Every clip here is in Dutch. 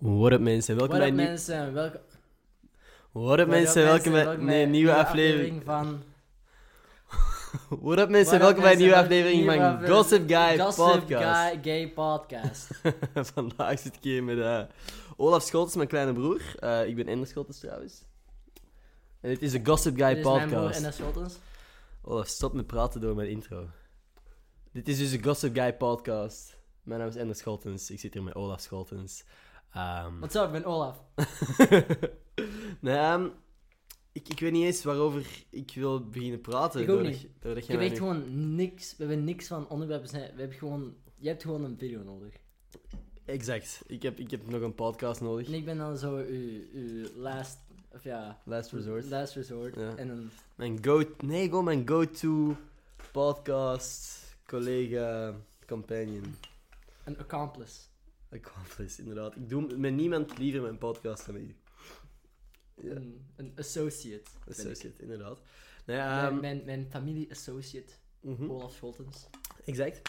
What up mensen, welkom What bij up mensen, welkom What up mensen, welkom bij nee, nieuwe aflevering. van What up mensen, welkom bij een nieuwe aflevering van Gossip Guy Gossip Podcast. Guy Podcast. Vandaag zit ik hier met eh, Olaf Scholtes, mijn kleine broer. Eh, ik ben Ender Scholtes trouwens. En dit is de Gossip Guy Dit is mijn broer Podcast. en de Schotens. Olaf, stop met praten door mijn intro. Dit is dus de Gossip Guy Podcast. Mijn naam is Ender Scholtens, ik zit hier met Olaf Scholtens. Ehm, What's up, ik ben Olaf. nee, ehm, ik, ik weet niet eens waarover ik wil beginnen praten. Ik ook doordat niet. je- doordat Ik je heb mij echt nu- gewoon niks, we hebben niks van onderwerpen. zijn- We hebben gewoon, je hebt gewoon een video nodig. Exact. Ik heb, ik heb nog een podcast nodig. En ik ben dan zo uw, uw last, of ja, Last resort. last resort. Ja. En een, Mijn go... Nee, gewoon mijn go-to podcast, collega, companion. een accomplice. Accomplice, inderdaad. Ik doe met niemand liever mijn podcast dan met u. Ja, Een, een associate. associate, inderdaad. Nee, Mijn, ehm, mijn, mijn familie associate, mhm, Olaf Scholtens. Exact.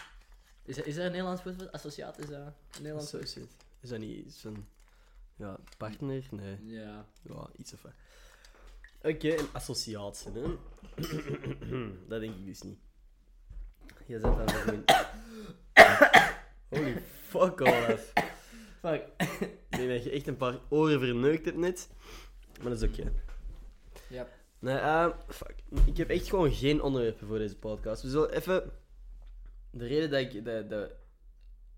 Is er, is er een Nederlands woord voor associaat? Is dat een Nederlands woord? Associate. Is dat niet zo'n... Ja, partner? Nee. Ja. Ja, iets of wat. Oké, een associatie, hè? dat denk ik dus niet. Je zet daar nog. Holy fuck, Olaf. Fuck. Ik denk dat je echt een paar oren verneukt hebt net. Maar dat is oké. Ja. Nee, eh, fuck. Ik heb echt gewoon geen onderwerpen voor deze podcast. We zullen even... De reden dat ik, dat, dat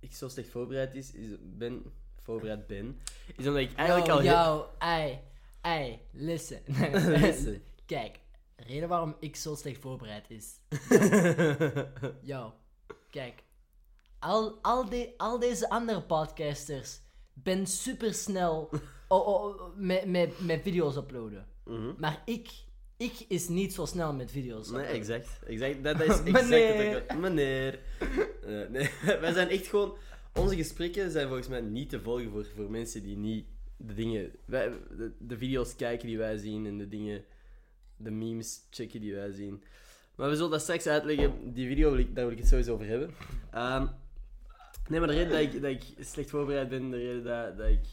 ik zo slecht voorbereid is, is, ben, voorbereid ben, is omdat ik eigenlijk yo, al... Yo, ei, ei, listen. Listen. Kijk, de reden waarom ik zo slecht voorbereid is. Yo, kijk. Al, al, de, al deze andere podcasters ben super snel met, met, met video's uploaden. Mhm. Maar ik, ik is niet zo snel met video's Nee, exact. exact. Dat, dat is exact Meneer. ik... Meneer. Eh, nee, wij zijn echt gewoon... Onze gesprekken zijn volgens mij niet te volgen voor, voor mensen die niet de dingen... Wij, de, de video's kijken die wij zien en de dingen... De memes checken die wij zien. Maar we zullen dat straks uitleggen. Die video, wil ik, daar wil ik het sowieso over hebben. Ehm, nee, maar de reden dat ik, dat ik slecht voorbereid ben, de reden dat, dat ik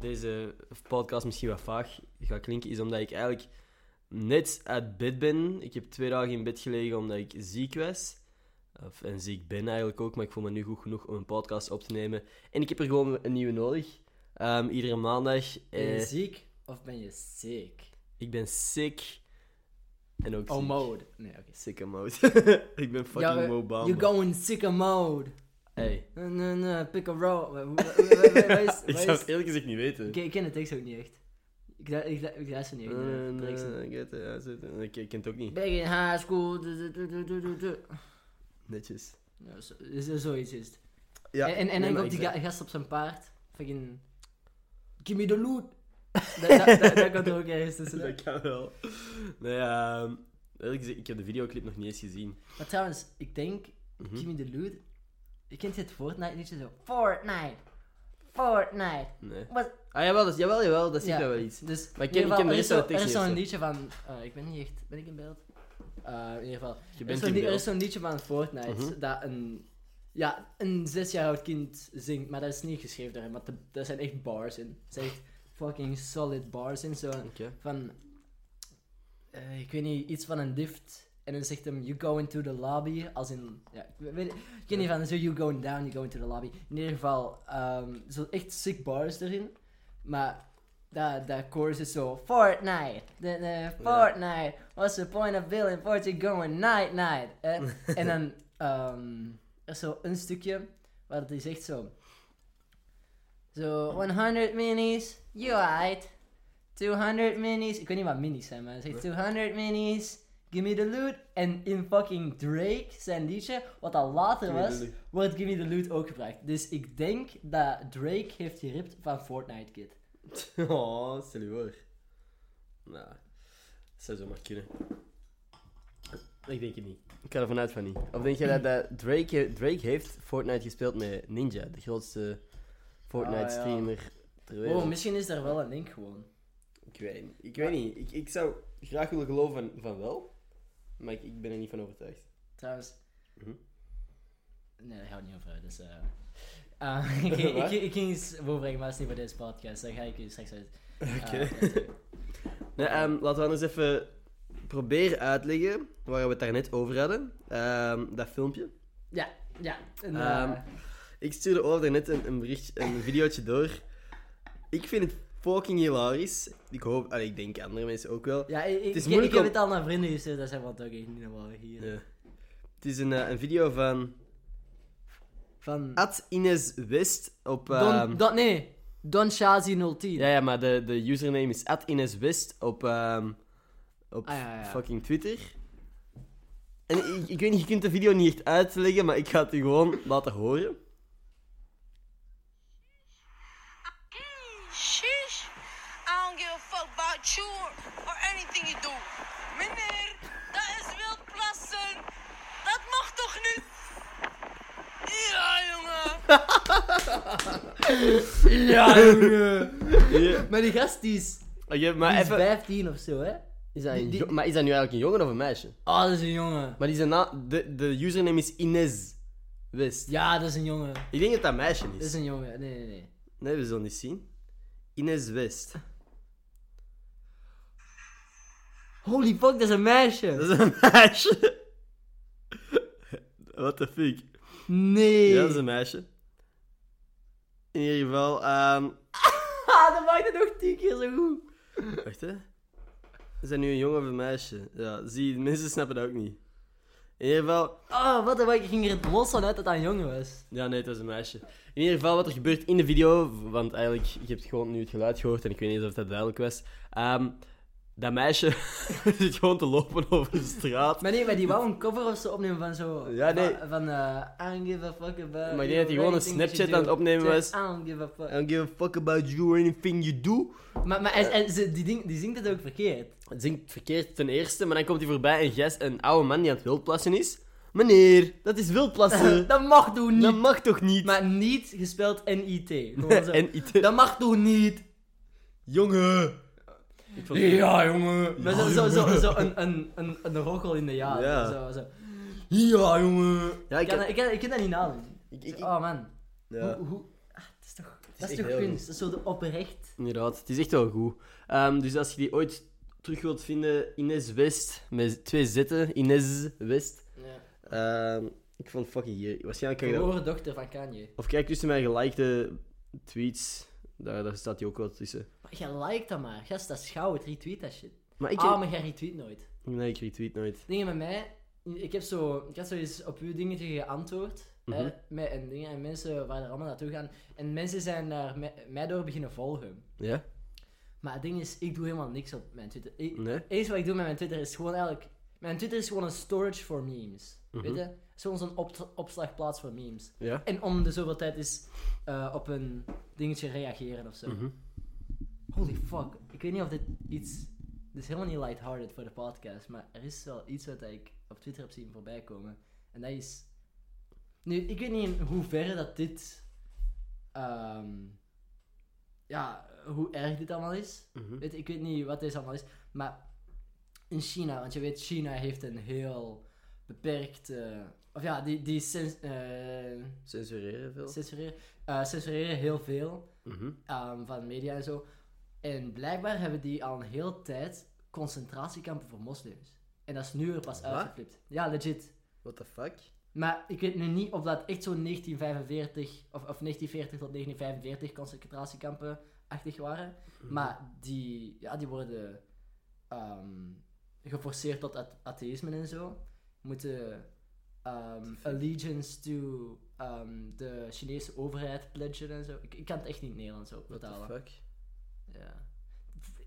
deze podcast misschien wat vaag ga klinken, is omdat ik eigenlijk net uit bed ben. Ik heb twee dagen in bed gelegen omdat ik ziek was. Of, en ziek ben eigenlijk ook, maar ik voel me nu goed genoeg om een podcast op te nemen. En ik heb er gewoon een nieuwe nodig. Ehm, iedere maandag. Ben je Eh, ziek of ben je sick? ik ben sick. En ook Oh, ziek. mode. Nee, oké. Sick mode. ik ben fucking Yo, Mo Bamba. You going sicko mode. Hey. Nee, pick a roll. Ik zou het eerlijk gezegd niet weten. Ik, ken de tekst ook niet echt. Ik, ik, ik luister niet ik het, ken het ook niet. Back in high school. Netjes. Ja, zo- is zoiets is het. Ja, en en, dan komt die gast op zijn paard. Fucking... Give me the loot. dat, dat, dat, dat komt er ook ergens tussen. Dat kan wel. Nee, ehm, ik heb de videoclip nog niet eens gezien. Maar trouwens, ik denk... Mhm. Give me the loot. Je kent het Fortnite liedje zo. Fortnite. Fortnite. Nee. Wat? Ah, jawel, dat, jawel, jawel, dat zie ik Ja, wel iets. Dus Maar ik ken- ieder ik ken de geval, rest van de er is tekst Er zo'n liedje van... eh, ik ben niet echt... Ben ik in beeld? Eh, in ieder geval. Je Er bent is er is zo'n liedje van Fortnite Mhm. dat een, ja, een zes jaar oud kind zingt, maar dat is niet geschreven door hem, maar daar zijn echt bars in. Er zijn echt fucking solid bars in, zo van, eh, ik weet niet, iets van een lift. En dan zegt hem, you go into the lobby, als in, ja, ik weet, ik weet niet van, zo you going down, you go into the lobby. In ieder geval, ehm, zo echt sick bars erin, maar dat, dat chorus is zo, Fortnite, the Fortnite, what's the point of building Fortnite going night night? Eh? en dan, ehm, er is zo een stukje, waar hij zegt zo, zo, 100 minis, you right. 200 minis. Ik weet niet wat minis zijn, maar hij zegt 200 minis. Give me the loot. En in fucking Drake, zijn liedje, wat al later was, wordt Give me the loot ook gebruikt. Dus ik denk dat Drake heeft geript van Fortnite Kid. Oh, stel je voor. Nou, dat zou zomaar kunnen. Ik denk het niet. Ik ga ervan uit van niet. Of denk je dat, dat Drake, Drake heeft Fortnite gespeeld met Ninja, de grootste Fortnite-streamer ter wereld? Oh, misschien is daar wel een link gewoon. Ik weet niet. Ik, weet niet. Ik, ik zou graag willen geloven van, van wel, maar ik, ik ben er niet van overtuigd. Trouwens. Mhm. Nee, daar gaan we niet over uit. Dus, eh, Eh, ik, ik, Wat? ik, ik ging eens voorbrengen, maar dat is niet voor deze podcast. Dan ga ik je straks uit. Oké. Nee, ehm, laten we anders even proberen uitleggen waar we het daarnet over hadden. Ehm, dat filmpje. ja, ja. En, Ehm, eh, Ik stuurde over daarnet een, een bericht, een videootje door. Ik vind het fucking hilarisch. Ik hoop, allee, ik denk andere mensen ook wel. ja, ik, het is ik, moeilijk ik heb om- het al naar vrienden gestuurd, dat zijn wat ook echt niet normaal hier. Ja. Het is een, eh, een video van Van Ad Ines West op... Don, ehm, Don, nee, Don Shazi 010. Ja, ja, maar de, de username is Ad Ines West op, ehm, op Ah, ja, ja. fucking Twitter. En ik, ik weet niet, je kunt de video niet echt uitleggen, maar ik ga het je gewoon laten horen. Sheesh. I don't give a fuck about you or, or anything you do. Meneer, dat is wildplassen. Dat mag toch niet? Ja, jongen. Ja, jongen. Ja. Maar die gast die is, Oké, maar die is even... 15 of zo, hè? Is dat een die- maar is dat nu eigenlijk een jongen of een meisje? Oh, dat is een jongen. Maar die zijn na... de, de username is Ines West. Ja, dat is een jongen. Ik denk dat dat een meisje Dat is. is een jongen. Nee, nee, nee. Nee, we zullen niet zien. Ines West. Holy fuck, dat is een meisje. Dat is een meisje. What the fuck? Nee. Ja, dat is een meisje. In ieder geval, Ah, dat maakt het nog tien keer zo goed. Wacht hè. Is dat nu een jongen of een meisje? Ja, zie, mensen snappen dat ook niet. In ieder geval, Oh, wat Ik ging er het los van uit dat dat een jongen was. ja nee, het was een meisje. In ieder geval, wat er gebeurt in de video, want eigenlijk, je hebt gewoon nu het geluid gehoord en ik weet niet of dat duidelijk was. Ehm, dat meisje zit gewoon te lopen over de straat. Maar nee, maar die wou een cover of zo opnemen van zo... Ja, nee. Van, van eh, I don't give a fuck about... Maar ik denk dat hij gewoon een Snapchat aan het opnemen was. I don't give a fuck. I don't give a fuck about you or anything you do. Maar, maar en, en ze, die, ding, die zingt het ook verkeerd. Het zingt verkeerd ten eerste, maar dan komt hij voorbij een, gast, een oude man die aan het wildplassen is. Meneer, dat is wildplassen. dat mag toch niet? dat mag toch niet? Maar niet gespeeld N-I-T. En iets... Dat mag toch niet? Jongen! Ik vond... Ja, jongen. Maar zo, zo, zo, een, een, een, een rockel in de ja. Ja. Zo, zo. Ja, jongen! Ja, Ik, ik heb... ik, kan, ik kan dat niet nadoen. Ik, Oh man. Ja, Hoe, hoe, ah, het is toch, dat is toch kunst? Dat is zo de oprecht. inderdaad. Het is echt wel goed. Ehm, dus als je die ooit terug wilt vinden, Ines West, met twee zetten, Ines West. Ja. Ehm, ik vond fucking hier. Waarschijnlijk kan je. Verloren dochter van Kanye. Of kijk tussen mijn gelikte tweets. Daar, daar staat die ook wel tussen. Maar jij liked dat maar. Gast, dat is goud. Retweet dat shit. Maar ik... Ah, maar jij retweet nooit. Nee, ik retweet nooit. Dingen met mij... Ik heb zo... Ik had zo eens op uw dingetje geantwoord. hè, Mhm. met, en, dingen, en mensen waar er allemaal naartoe gaan. En mensen zijn daar mij, mij door beginnen volgen. Ja? Maar het ding is, ik doe helemaal niks op mijn Twitter. Ik, Nee? Enige wat ik doe met mijn Twitter is gewoon eigenlijk... Mijn Twitter is gewoon een storage voor memes. Mhm. Weet je? Is zo'n op opslagplaats voor memes. Ja? En om de zoveel tijd eens eh, op een dingetje reageren of zo. Mhm. Holy fuck. Ik weet niet of dit iets... Dit is helemaal niet lighthearted voor de podcast, maar er is wel iets wat ik op Twitter heb zien voorbij komen. En dat is... Nu, ik weet niet in hoeverre dat dit... ehm, ja, hoe erg dit allemaal is. Mhm. Weet, ik weet niet wat deze allemaal is, maar in China, want je weet, China heeft een heel beperkt... of ja, die, die sens, eh, Censureren veel. censureren, eh, censureren heel veel Mhm. ehm, van media en zo. En blijkbaar hebben die al een hele tijd concentratiekampen voor moslims. En dat is nu er pas Wat? uitgeflipt. Ja, legit. What the fuck? Maar ik weet nu niet of dat echt zo'n 1945 of, of 1940 tot 1945 concentratiekampen achtig waren. Mhm. Maar die, ja, die worden ehm, geforceerd tot at- atheïsme en zo. Moeten ehm, allegiance to ehm, de Chinese overheid pledgen en zo. Ik, ik kan het echt niet in Nederlands ook What the vertalen. fuck? Ja.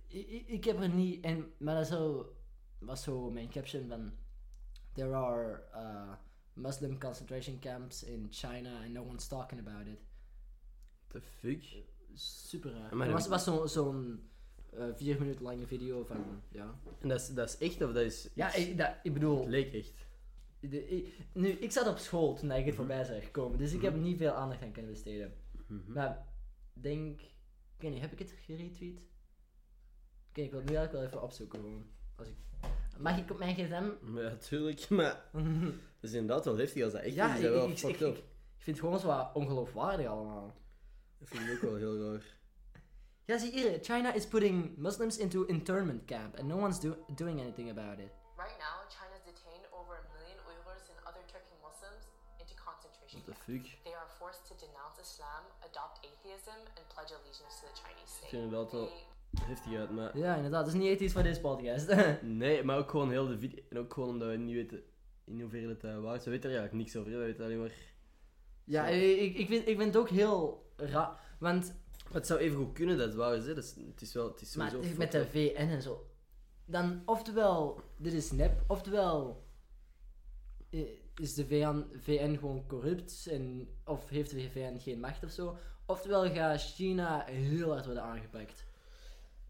Ik, ik- heb er niet... En, maar dat zo, was zo mijn caption van... There are uh, Muslim concentration camps in China and no one's talking about it. The fuck? Super raar. Maar was, was zo- zo'n eh, vier minuten lange video van... Ja, En dat is, dat is echt of dat is... ja ik, dat, ik bedoel... Het leek echt. de- ik, nu, ik zat op school toen ik het voorbij zag komen. Dus ik heb niet veel aandacht aan kunnen besteden. Mhm. Maar denk... Ik weet niet, heb ik het geretweet? Kijk, ik wil nu eigenlijk wel even opzoeken gewoon. Als ik... Mag ik op mijn gsm? Ja, tuurlijk, maar... Dat is inderdaad wel heftig als dat echt Ja, is. wel ik, ik, fucked ik, up. ik, Ik vind het gewoon zo wat ongeloofwaardig allemaal. Dat vind ik ook wel heel raar. Ja, zie hier. China is putting Muslims into internment camp and no one's do- doing anything about it. Right now, China's detained over a million Uyghurs and other Turkic Muslims into concentration What the fuck? Atheism, and pledge allegiance to the Chinese state. vind inderdaad wel- They- Heftig uit, maar... Ja, inderdaad. Dat is niet ethisch voor deze podcast. Nee, maar ook gewoon heel de video... En ook gewoon omdat we niet weten in hoeverre het uh, waar is. We weten er eigenlijk niks over. We weten alleen maar... ja, Zo. ik, ik, vind, ik vind het ook heel raar. Want Maar het zou even goed kunnen dat het waar is, hè. Dat is, het is wel... Het is maar met de. VN en zo. Dan, oftewel, dit is nep, oftewel eh, is de VN, VN gewoon corrupt en, of heeft de VN geen macht of zo. Oftewel gaat China heel hard worden aangepakt.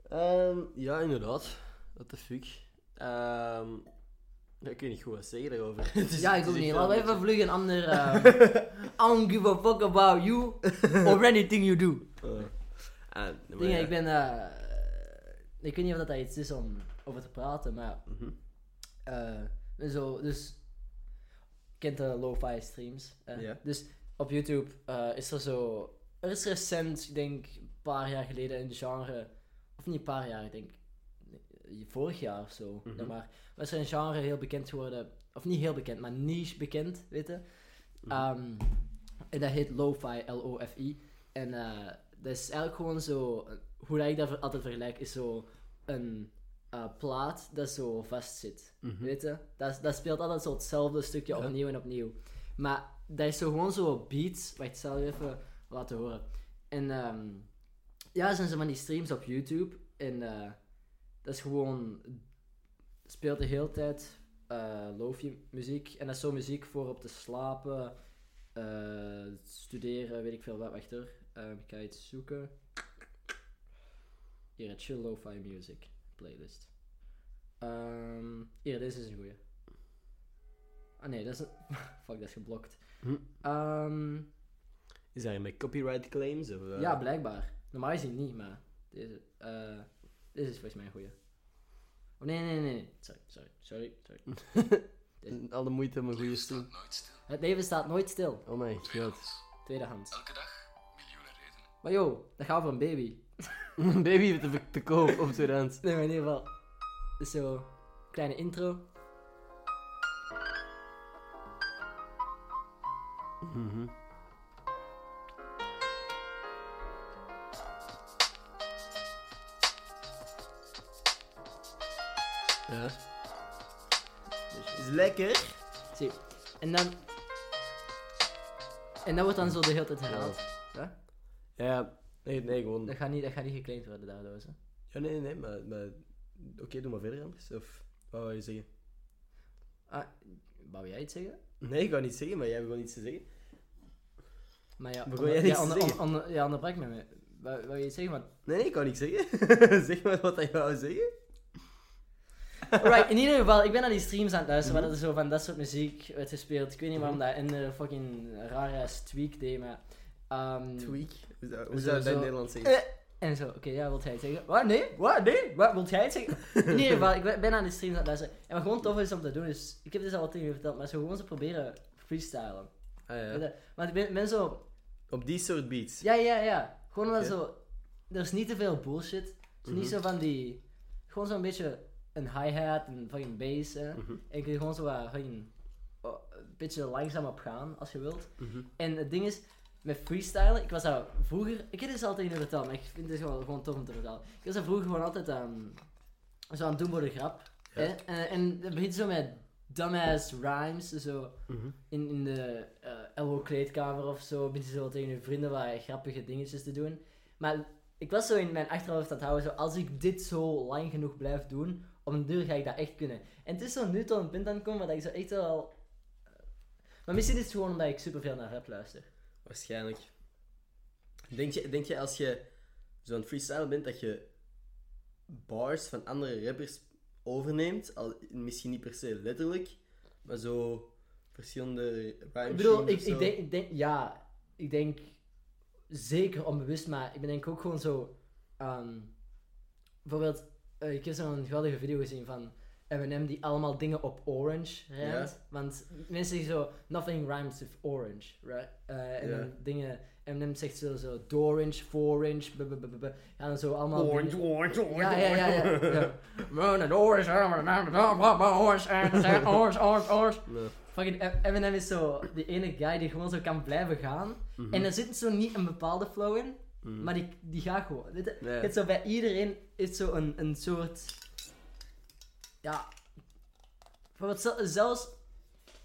Ehm, ja, inderdaad. What the fuck. Ehm ja, ik weet niet goed wat zeggen daarover. Is- ja, ik ook niet. Laten we even vlug een ander... eh, I don't give a fuck about you or anything you do. Eh. Dingen, ja. ik ben... eh, ik weet niet of dat iets is om over te praten, maar... Mhm. eh, zo, dus... Je kent de lo-fi streams. Dus op YouTube is er zo... Er is recent, ik denk een paar jaar geleden, een genre... Of niet een paar jaar, ik denk... Vorig jaar of zo, nog maar. Is er een genre heel bekend geworden... Of niet heel bekend, maar niche bekend, weet je? Mhm. Ehm, en dat heet Lo-Fi, L-O-F-I. En eh, dat is eigenlijk gewoon zo... Hoe dat ik dat altijd vergelijk, is zo een eh, plaat dat zo vast zit. Mhm. Weet je? Dat, dat speelt altijd zo hetzelfde stukje Ja. opnieuw en opnieuw. Maar dat is zo gewoon zo beats. Wacht, ik zal je even laten horen. En ehm ja, er zijn zo van die streams op YouTube. En eh, dat is gewoon... Speelt de hele tijd eh lofi muziek. En dat is zo muziek voor op te slapen, eh, studeren, weet ik veel wat. Wacht hoor. Ehm, ik ga iets zoeken. Hier, het chill lo-fi music playlist. Ehm hier, deze is een goeie. Ah nee, dat is een... Fuck, dat is geblokt. Hm. Ehm, Is dat met copyright claims? Of, eh? ja, blijkbaar. Normaal is die niet, maar deze, eh, deze is volgens mij een goeie. Oh nee, nee, nee, nee. Sorry, sorry, sorry, sorry. Al de moeite om een goede stream. Het leven staat nooit stil. Oh my god. Tweedehands. Elke dag miljoenen redenen. Maar yo, dat gaat over een baby. Een baby te, te koop op tweedehands. Nee, maar in ieder geval. Dus zo, kleine intro. Mhm. Ja. Is lekker. Zie. En dan... En dat wordt dan zo de hele tijd herhaald. Ja? Ja, nee, nee, gewoon. Dat gaat niet, dat gaat niet geclaimd worden daardoor. Zo. Ja, nee, nee, maar. maar Oké, doe maar verder anders. Of wat wou je zeggen? Ah, wou jij iets zeggen? Nee, ik wou niet zeggen, maar jij hebt gewoon iets te zeggen. Maar ja, Begon onder- jij ja, te zeggen? onder, onder- ja, me. mee. Wou, wou je iets zeggen? Maar... Nee, nee, ik wou niks zeggen. zeg maar wat je wou zeggen. Alright, in ieder geval, ik ben naar die streams aan het luisteren Mhm. waar er zo van dat soort muziek werd gespeeld. Ik weet niet waarom dat in de fucking rare tweak deed, maar... ehm, Tweak. Hoe zou, hoe dat in Nederlands zeggen? Eh, en zo, oké, ja, wilt jij het zeggen? Wat? Nee? Wat? Nee? Wat? Wilt jij het zeggen? In ieder geval, ik ben aan de streams aan het luisteren. En wat gewoon tof is om te doen is, ik heb dit al wat tegen je verteld, maar zo gewoon zo proberen freestylen. Ah, ja. Want ik ben, ben zo, Op die soort beats. ja, ja, ja. Gewoon omdat zo, er is niet te veel bullshit. Het is niet Mhm. zo van die, gewoon zo'n beetje een hi-hat en fucking bass. Hè. Mhm. En kun je gewoon zo wat, fucking, oh, een beetje langzaam op gaan, als je wilt. Mhm. En het ding is, met freestylen, ik was dat vroeger, ik heb dit altijd niet verteld, maar ik vind het gewoon, gewoon tof om te vertellen. Ik was dat vroeger gewoon altijd ehm, zo aan het doen voor de grap. Ja. Hè? En, en het begint zo met dumbass rhymes, zo Mhm. in, in de eh LO-kleedkamer of zo, begint zo tegen je vrienden wat grappige dingetjes te doen. Maar ik was zo in mijn achterhoofd aan het houden, zo, als ik dit zo lang genoeg blijf doen, op een duur ga ik dat echt kunnen. En het is zo nu tot een punt aan komen dat ik zo echt wel... eh, Maar misschien is het gewoon omdat ik superveel naar rap luister. Waarschijnlijk. Denk je, denk je als je zo'n freestyle bent dat je bars van andere rappers overneemt? Al, misschien niet per se letterlijk, maar zo verschillende rhyme Ik bedoel, ik, ik, denk, ik denk, ja, ik denk zeker onbewust, maar ik denk ook gewoon zo, ehm, bijvoorbeeld, eh, ik heb zo'n geweldige video gezien van Eminem die allemaal dingen op orange rijmt. Want mensen zeggen zo, nothing rhymes with orange, right? Eh, en dan dingen, Eminem zegt zo, zo dorange, forange, gaan dan zo allemaal Orange, dingen- orange, orange. Ja, ja, ja, ja. ja. And orange, orange, orange, orange, orange, orange. Fucking Em- Eminem is zo de ene guy die gewoon zo kan blijven gaan. Mhm. En er zit zo niet een bepaalde flow in, Mhm. maar die, die gaat gewoon. Nee. het zo bij iedereen is zo een, een soort. Ja. Bijvoorbeeld zelfs.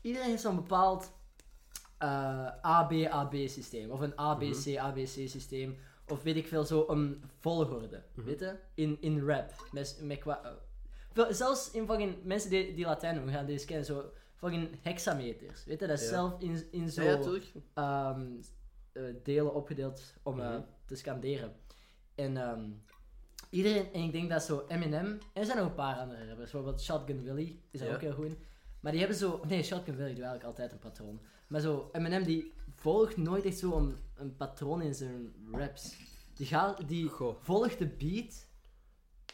Iedereen heeft zo'n bepaald. eh AB-AB systeem. Of een ABC-ABC systeem. Of weet ik veel, zo een volgorde. Mhm. Weet je? In, in rap. Met, met qua, eh, zelfs in fucking mensen die, die Latijn doen, gaan deze kennen. Zo fucking hexameters. Weet je? Dat is Ja. zelf in, in zo Ja, ja, tuurlijk. ehm, eh, delen opgedeeld om Mhm. te scanderen. En ehm, iedereen, en ik denk dat zo Eminem, en er zijn nog een paar andere rappers, bijvoorbeeld Shotgun Willie is Ja. ook heel goed. Maar die hebben zo, nee, Shotgun Willie doet eigenlijk altijd een patroon. Maar zo, Eminem die volgt nooit echt zo een, een patroon in zijn raps. Die, gaat, die Goh. volgt de beat.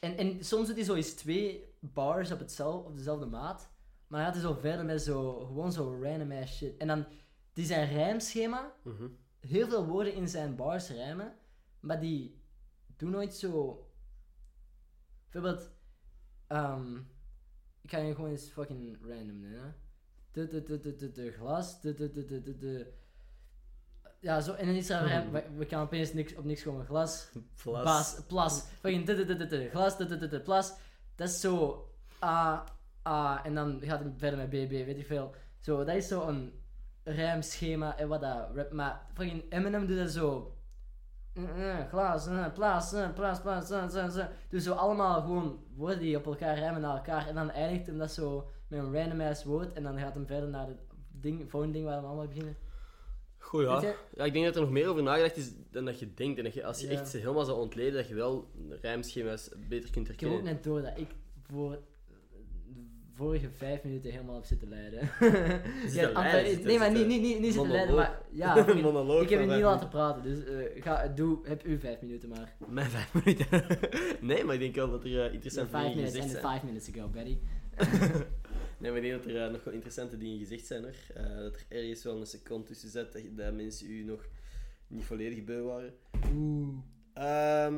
En, en soms doet hij zo eens twee bars op, hetzelfde, op dezelfde maat. Maar dan gaat hij zo verder met zo, gewoon zo random ass shit. En dan, die zijn rijmschema, Mhm. heel veel woorden in zijn bars rijmen, maar die doen nooit zo. Bijvoorbeeld, ehm, ik ga je gewoon eens fucking random nemen. De, de, de, de, de, de glas, de, de, de, de, de, de. Ja, zo, en dan is er we, we gaan opeens niks, op niks komen. Glas, Plas. Bas, plas. Fucking de, de, de, de, de, glas, de, de, de, de, plas. Dat is zo A, A, en dan gaat het verder met BB, weet ik veel. Zo, dat is zo een rijmschema en wat dat rap, maar fucking Eminem doet dat zo. Plas, mm, plas, plas, mm, mm, mm. Dus zo allemaal gewoon woorden die op elkaar rijmen naar elkaar. En dan eindigt hem dat zo met een random ass woord. En dan gaat hem verder naar het ding, volgende ding waar we allemaal beginnen. Goh, ja. Ja. Ik denk dat er nog meer over nagedacht is dan dat je denkt. En dat je, als je Ja. echt ze helemaal zou ontleden, dat je wel rijmschema's beter kunt Ik heb ook herkennen. net door dat ik voor vorige vijf minuten helemaal heb zitten leiden. Zitten leiden, zitten- nee, maar niet, zitten- niet, niet, niet zitten leiden, maar ja, Monoloog ik heb je niet laten praten, dus eh, ga, doe, heb u vijf minuten maar. Mijn vijf minuten. nee, maar ik denk wel dat er uh, The interessante dingen minutes gezegd zijn. five minutes ago, Betty. Nee, maar ik denk dat er eh, nog wel interessante dingen gezegd zijn. Eh, dat er ergens wel een seconde tussen zit dat, dat mensen u nog niet volledig beu waren. Oeh. Ehm,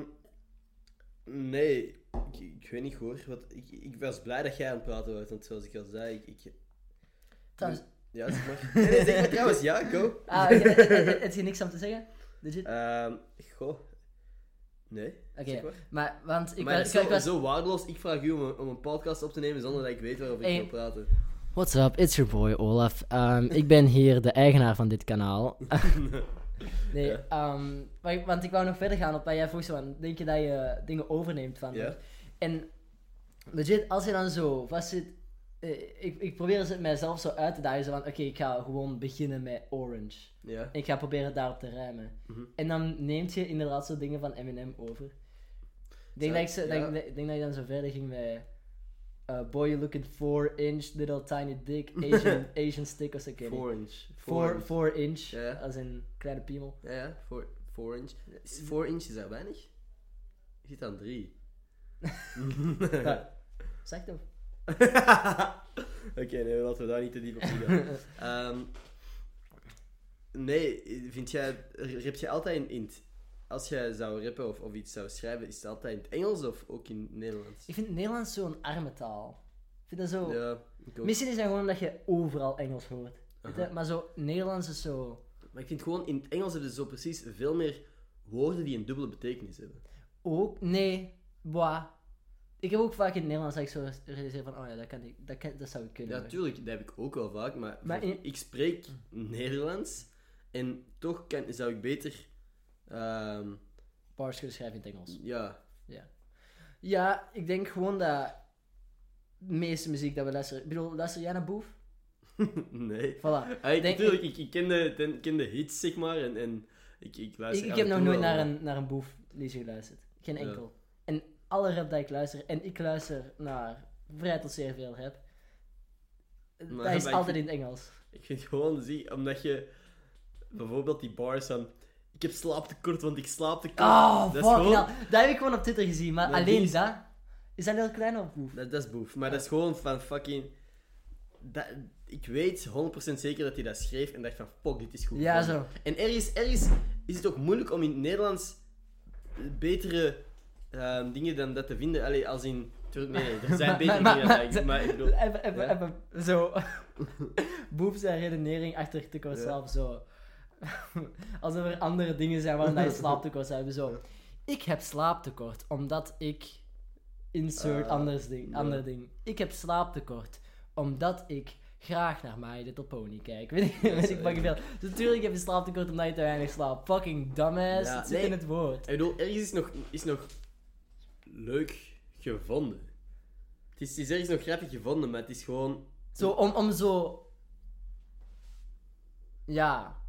nee, ik, ik weet niet hoor. Wat, ik, ik was blij dat jij aan het praten was, want zoals ik al zei, ik... ik Trouwens, ja, zeg maar. Nee, nee, zeg maar trouwens, ja, go. ah, eh, heb je niks aan te zeggen? Legit? Ehm, goh. Nee. Oké, maar. maar, want ik, maar was, het ik, is ik zo, was... zo waardeloos. Ik vraag u om een, om een podcast op te nemen zonder dat ik weet waarover ik Hey. wil praten. What's up, it's your boy Olaf. Um, ik ben hier de eigenaar van dit kanaal. nee, ehm, maar want ik wou nog verder gaan op wat jij vroeg aan. Denk je dat je dingen overneemt van? En legit, als je dan zo vast zit... eh, ik, ik probeer het mijzelf zo uit te dagen. Zo van, oké, ik ga gewoon beginnen met orange. Ja. En ik ga proberen daarop te rijmen. Mhm. En dan neemt je inderdaad zo dingen van Eminem over. Ik denk, Zo, dat ik denk dat je dan zo verder ging met... uh, boy, you look at 4 inch, little tiny dick, Asian, Asian stick of zo. Four inch. 4 4 inch, ja. als een kleine piemel. Ja, ja, 4 inch. Is 4 inch, is dat weinig? Je zit aan 3. Ja. Zeg toch? Oké, nee, laten we daar niet te diep op ingaan. Ehm nee, vind jij, rap je altijd in, in het- als jij zou rappen of, of iets zou schrijven, is het altijd in het Engels of ook in het Nederlands? Ik vind Nederlands zo'n arme taal. Ik vind dat zo... Ja, ik ook. Misschien is het gewoon omdat je overal Engels hoort. Weet je? Aha. Maar zo, Nederlands is zo... Maar ik vind gewoon, in het Engels hebben ze zo precies veel meer woorden die een dubbele betekenis hebben. Ook, nee, boah. Ik heb ook vaak in het Nederlands dat ik zo realiseer van, oh ja, dat, kan ik, dat, kan, dat zou ik kunnen. Ja, tuurlijk, dat heb ik ook wel vaak, maar, Maar voor- in- ik spreek Nederlands en toch kan, zou ik beter, ehm, Bars kunnen schrijven in het Engels. ja, Ja, ik denk gewoon dat de meeste muziek dat we luisteren... Ik bedoel, luister jij naar Boef? nee. Voilà. Ah, ik, Denk- natuurlijk, ik, ik ken, de, ten- ken de hits, zeg maar, en, en ik, ik luister ik heb nog nooit naar een, naar een Boef liedje geluisterd. Geen Ja. enkel. En alle rap dat ik luister, en ik luister naar vrij tot zeer veel rap, Maar- dat is altijd vind- in het Engels. Ik vind gewoon, zie, omdat je bijvoorbeeld die bars van, ik heb slaaptekort, want ik slaap te kort. Oh, dat fuck is gewoon, hell. Dat heb ik gewoon op Twitter gezien, maar Maar alleen is- dat... Is dat heel klein of boef? Dat, dat is boef. Maar dat is gewoon van fucking... Dat, ik weet 100% zeker dat hij dat schreef en dacht van, fuck, dit is goed. Ja, zo. En ergens, ergens is het ook moeilijk om in het Nederlands betere ehm, dingen dan dat te vinden. Allee, als in... Nee, nee, er zijn betere maar- dingen maar- dan dat. ik- Maar ik bedoel... Even, even, Ja. even, zo. Boef zijn redenering achter tekort Ja. slaap, zo. Alsof er andere dingen zijn waarom dat je slaaptekort zou hebben, zo. Ik heb slaaptekort, omdat ik... Insert Ah, anders ding, ander ding. Ik heb slaaptekort, omdat ik graag naar My Little Pony kijk. Weet ik, weet ik fucking veel. Dus natuurlijk heb je slaaptekort omdat je te weinig slaapt. Fucking dumbass, Ja, het zit nee. in het woord. Ik bedoel, ergens is nog, is nog leuk gevonden. Het is, het is ergens nog grappig gevonden, maar het is gewoon... Zo, om, om zo... Ja.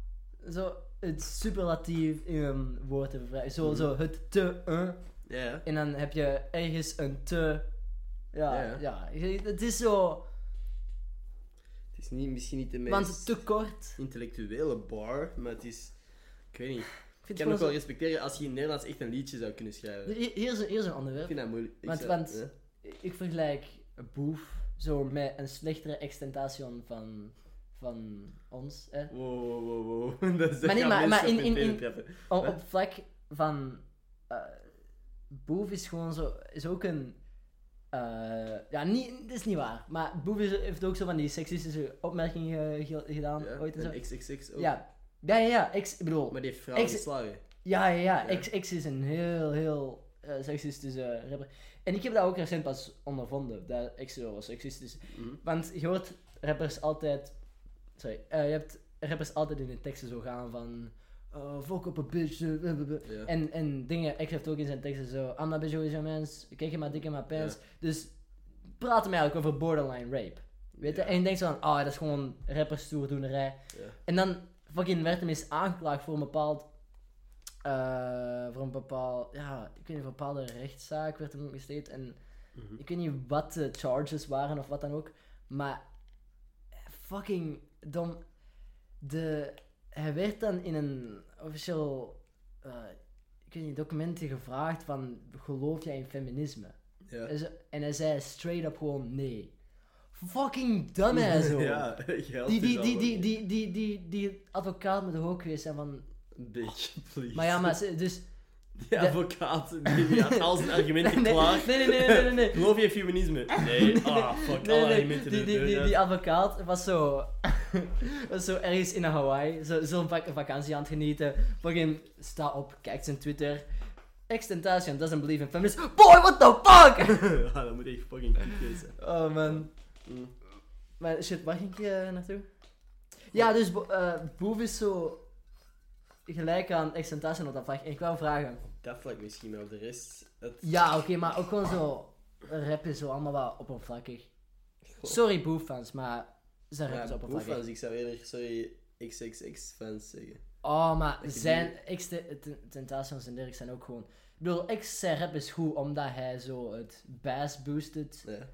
Zo het superlatief in een woord te vervrijden. Zo, zo het te... eh, Ja, ja. en dan heb je ergens een te... Ja, Ja, Het is zo... Het is niet, misschien niet de meest Want te kort. intellectuele bar, maar het is... Ik weet niet. Ik Ik kan het ook wel respecteren als je in Nederlands echt een liedje zou kunnen schrijven. Hier, hier is een, hier is een Ik onderwerp. vind dat moeilijk. Ik Want, zou- want ja. ik vergelijk Boef zo met een slechtere extentation van, van ons. Hè. Wow, wow, wow, wow. Dat is Maar nee, maar- in- in- in-. Op, vlak van. eh Boef is gewoon zo. Is ook een. eh, ja, niet, dat is niet waar. Maar Boef is, heeft ook zo van die seksistische opmerkingen ge- gedaan. Ja, ooit en zo. XXX ook. Ja. Ja, ja, ja. Ik bedoel. Maar die heeft vrouwen geslagen. Ja, ja, ja. Ja. X, X is een heel, heel eh, seksistische rapper. En ik heb dat ook recent pas ondervonden. Dat X zo was seksistisch. Mhm. Want je hoort rappers altijd. Sorry. eh, je hebt rappers altijd in de teksten zo gaan van. eh fuck up a bitch. eh. En, en dingen, X heeft ook in zijn teksten zo. I'm not bitch, always your mans. Kijk je maar dik in mijn pants. Ja. Dus praten mij eigenlijk over borderline rape. Weet je? En je denkt zo van, ah, dat is gewoon rapperstoerdoenerij. Ja. En dan fucking werd hem eens aangeklaagd voor een bepaald. eh, voor een bepaald. Ja, ik weet niet, een bepaalde rechtszaak werd hem gesteed. En Mhm. ik weet niet wat de charges waren of wat dan ook. Maar fucking dom. De, hij werd dan in een officieel eh, ik weet niet, documenten gevraagd van geloof jij in feminisme? Ja. En, hij zei straight up gewoon nee. Fucking dumbass hoor. Ja, geld Die, die, die, die, die, die, die, die advocaat met de hoog geweest zijn van... Bitch, please. Maar ja, maar ze, dus... Die advocaat, die, die had al zijn argumenten nee, klaar. nee, nee, nee, nee, nee, nee. Geloof je in feminisme? Nee. Ah, fuck, Nee, alle argumenten die, die, die, die advocaat was zo, was zo ergens in Hawaii, zo- zo'n vak- vakantie aan het genieten. Fucking, sta op, kijkt zijn Twitter. Extentation doesn't believe in feminism. Boy, what the fuck! ja, dat moet echt fucking zijn. Oh man. Mm. Maar shit, waar ging ik eh, naartoe? Ja, dus eh, Boef is zo gelijk aan Extentation op dat vlak. En ik wou vragen. Dat vlak misschien, maar op de rest... Het... Ja, oké, maar ook gewoon zo. Rap is zo allemaal wat oppervlakkig. Sorry, Boef-fans, maar zijn Ja, oppervlakkig. Boefans, ik zou eerder, sorry, XXX-fans zeggen. Oh, maar zijn X-Tentations en Dirk zijn ook gewoon... Ik bedoel, X zijn rap is goed omdat hij zo het bass boosted. Ja.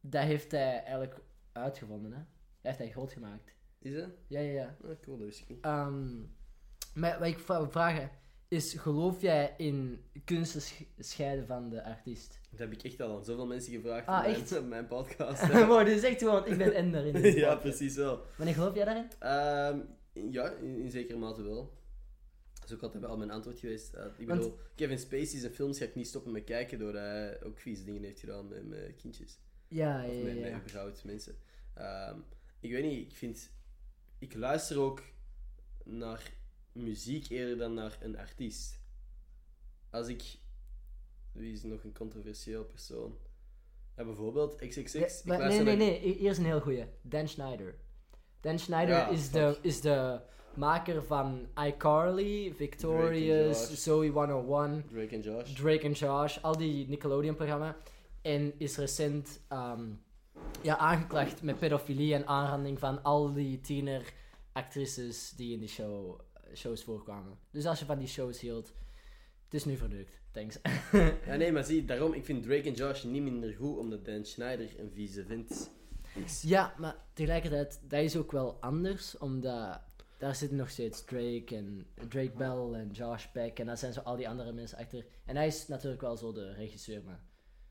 Dat heeft hij eigenlijk uitgevonden, hè. Dat heeft hij groot gemaakt. Is dat? Ja, ja, ja. Ah, cool, dat wist ik niet. Ehm, maar wat ik vragen is, geloof jij in kunsten sch- scheiden van de artiest? Dat heb ik echt al aan zoveel mensen gevraagd Ah, op mijn, mijn podcast. wow, dit is echt gewoon, ik ben ender in deze ja, podcast. precies wel. Wanneer geloof jij daarin? Ehm, ja, in, in zekere mate wel. Dat is ook altijd al mijn antwoord geweest. Uh, ik Want- bedoel, Kevin Spacey zijn films ga ik niet stoppen met kijken doordat hij ook vieze dingen heeft gedaan met, met kindjes. Ja, ja, Of ja. met, met ja. überhaupt mensen. Ehm, ik weet niet, ik vind... Ik luister ook naar muziek eerder dan naar een artiest. Als ik... Wie is nog een controversieel persoon? Ja, bijvoorbeeld XXX. Ja, ik maar nee, nee, naar- nee, hier is een heel goeie. Dan Schneider. Dan Schneider Ja, is, de, is de maker van iCarly, Victorious. Zoe 101, Drake en Josh. Drake en Josh, al die Nickelodeon-programma's. En is recent ehm, ja, aangeklaagd met pedofilie en aanranding van al die tiener-actrices die in die show, shows voorkwamen. Dus als je van die shows hield, het is nu verdrukt. Thanks. Ja, nee, maar zie, daarom, ik vind Drake en Josh niet minder goed, omdat Dan Schneider een vieze is. Ja, maar tegelijkertijd, dat is ook wel anders, omdat daar zitten nog steeds Drake en Drake Bell en Josh Beck en daar zijn zo al die andere mensen achter. En hij is natuurlijk wel zo de regisseur, maar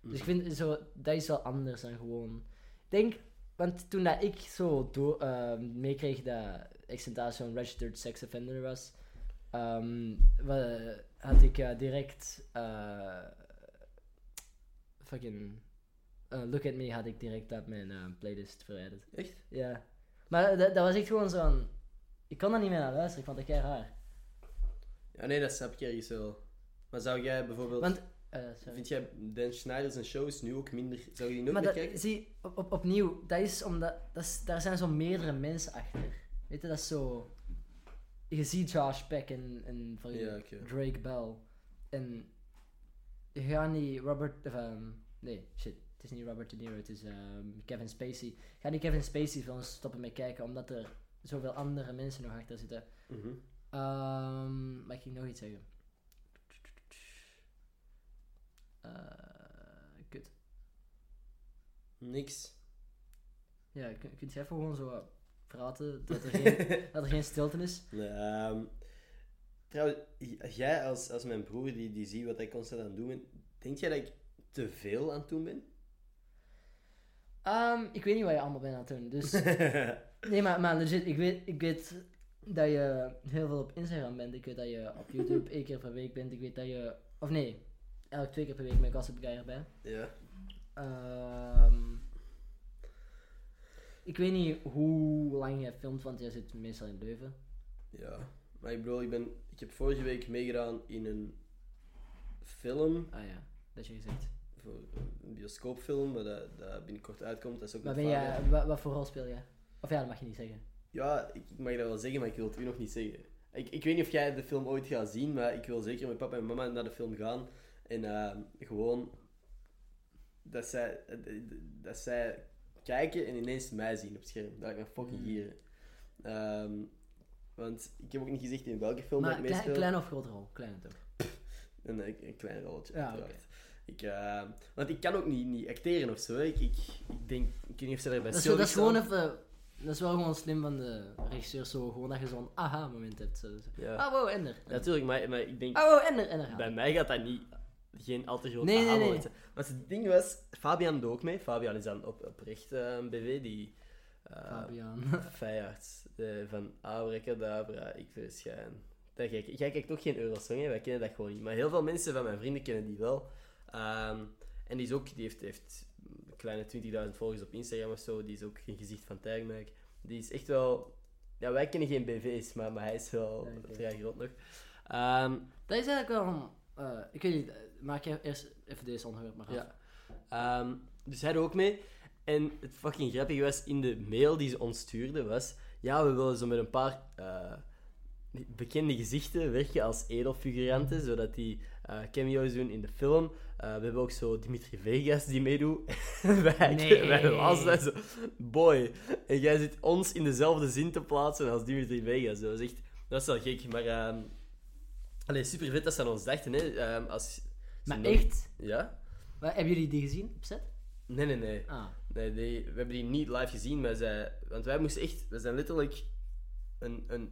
Dus ik vind zo, dat is wel anders dan gewoon. Ik denk, want toen dat ik zo door, ehm, meekreeg dat Extentatie zo'n registered sex offender was, ehm, had ik eh, direct. eh, fucking. eh, Look at Me had ik direct uit mijn playlist verwijderd. Echt? Ja. Maar dat, was echt gewoon zo'n. Ik kon daar niet meer naar luisteren, ik vond het kei raar. Ja, nee, dat snap ik ergens wel. Maar zou jij bijvoorbeeld... Want. Vind jij Dan Schneider zijn shows nu ook minder... Zou je die nooit Maar meer dat, kijken? zie, op, op, opnieuw, dat is omdat, dat is, daar zijn zo meerdere mensen achter. Weet je, dat is zo... Je ziet Josh Peck en, en Ja, oké. Drake Bell. En je gaat niet Robert... Of, ehm, nee, shit. Het is niet Robert De Niro, het is ehm, Kevin Spacey. Ga niet Kevin Spacey films stoppen met kijken, omdat er zoveel andere mensen nog achter zitten. Mhm. Ehm mag ik nog iets zeggen? Eh, kut. Niks. Ja, kun, kunt je even gewoon zo wat praten, dat er geen, dat er geen stilte is? Nee, ehm, trouwens, jij als, als mijn broer die, die ziet wat ik constant aan het doen ben, denk jij dat ik te veel aan het doen ben? Ehm, ik weet niet wat je allemaal bent aan het doen, dus... Nee, maar, maar legit, ik weet, ik weet dat je heel veel op Instagram bent. Ik weet dat je op YouTube één keer per week bent. Ik weet dat je... Of nee, elke twee keer per week met Gossip Guy erbij. ja. Ehm, ik weet niet hoe lang jij filmt, want jij zit meestal in Leuven. Ja. Maar ik bedoel, ik, ben, ik heb vorige week meegedaan in een film, Ah ja, dat je gezegd. voor een bioscoopfilm, maar dat, dat binnenkort uitkomt. Dat is ook Maar ben jij, wat, wat voor rol speel jij? Of ja, dat mag je niet zeggen. Ja, ik, ik mag dat wel zeggen, maar ik wil het u nog niet zeggen. Ik, ik weet niet of jij de film ooit gaat zien, maar ik wil zeker met papa en mama naar de film gaan. En ehm, gewoon dat zij, dat zij kijken en ineens mij zien op het scherm. Dat ik me fucking Mm. gieren. Ehm, want ik heb ook niet gezegd in welke film Maar ik klein, meespeel. klein of grote rol? Kleine toch? Een, een, een klein rolletje, Ja. Ik, ehm, want ik kan ook niet, niet acteren of zo. Ik, ik, ik denk, ik weet niet of ze daarbij Dat is, zo- dat is gewoon even... Dat is wel gewoon slim van de regisseur, zo gewoon dat je zo'n aha-moment hebt. Zo, zo. Ja. Ah, wow, Ender. Natuurlijk, maar, maar ik denk... Ah, wow, Ender, Ender. Bij mij gaat dat niet, geen al te groot Nee. Want het ding was, Fabian doet ook mee. Fabian is dan op, oprecht een BV die... eh Fabian. Feyard, eh, van Abracadabra, ik verschijn. Dat jij, jij kijkt ook geen Eurosong, hè? wij kennen dat gewoon niet. Maar heel veel mensen van mijn vrienden kennen die wel. Ehm, en die, is ook, die heeft, heeft een kleine 20.000 volgers op Instagram of zo. Die is ook geen gezicht van Tijgmerk. Die is echt wel... Ja, wij kennen geen BV's, maar, maar hij is wel vrij groot nog. Ehm, Dat is eigenlijk wel eh, ik weet niet, maak je eerst even deze onderwerp maar af. Ja. Ehm, dus hij ook mee. En het fucking grappige was, in de mail die ze ons stuurde, was... Ja, we willen zo met een paar eh, bekende gezichten werken als edelfiguranten, zodat die eh, cameo's doen in de film. Eh, we hebben ook zo Dimitri Vegas die meedoet. wij, Nee. wij lazen dat zo... Boy, en jij zit ons in dezelfde zin te plaatsen als Dimitri Vegas. Dat was echt... Dat is wel gek, maar... ehm allee, super vet dat ze aan ons dachten, hè. Ehm, als, Maar nog- echt? Ja? Maar, hebben jullie die gezien op set? Nee, nee, nee. Ah. Nee, die, we hebben die niet live gezien, maar want wij moesten echt, we zijn letterlijk een, een,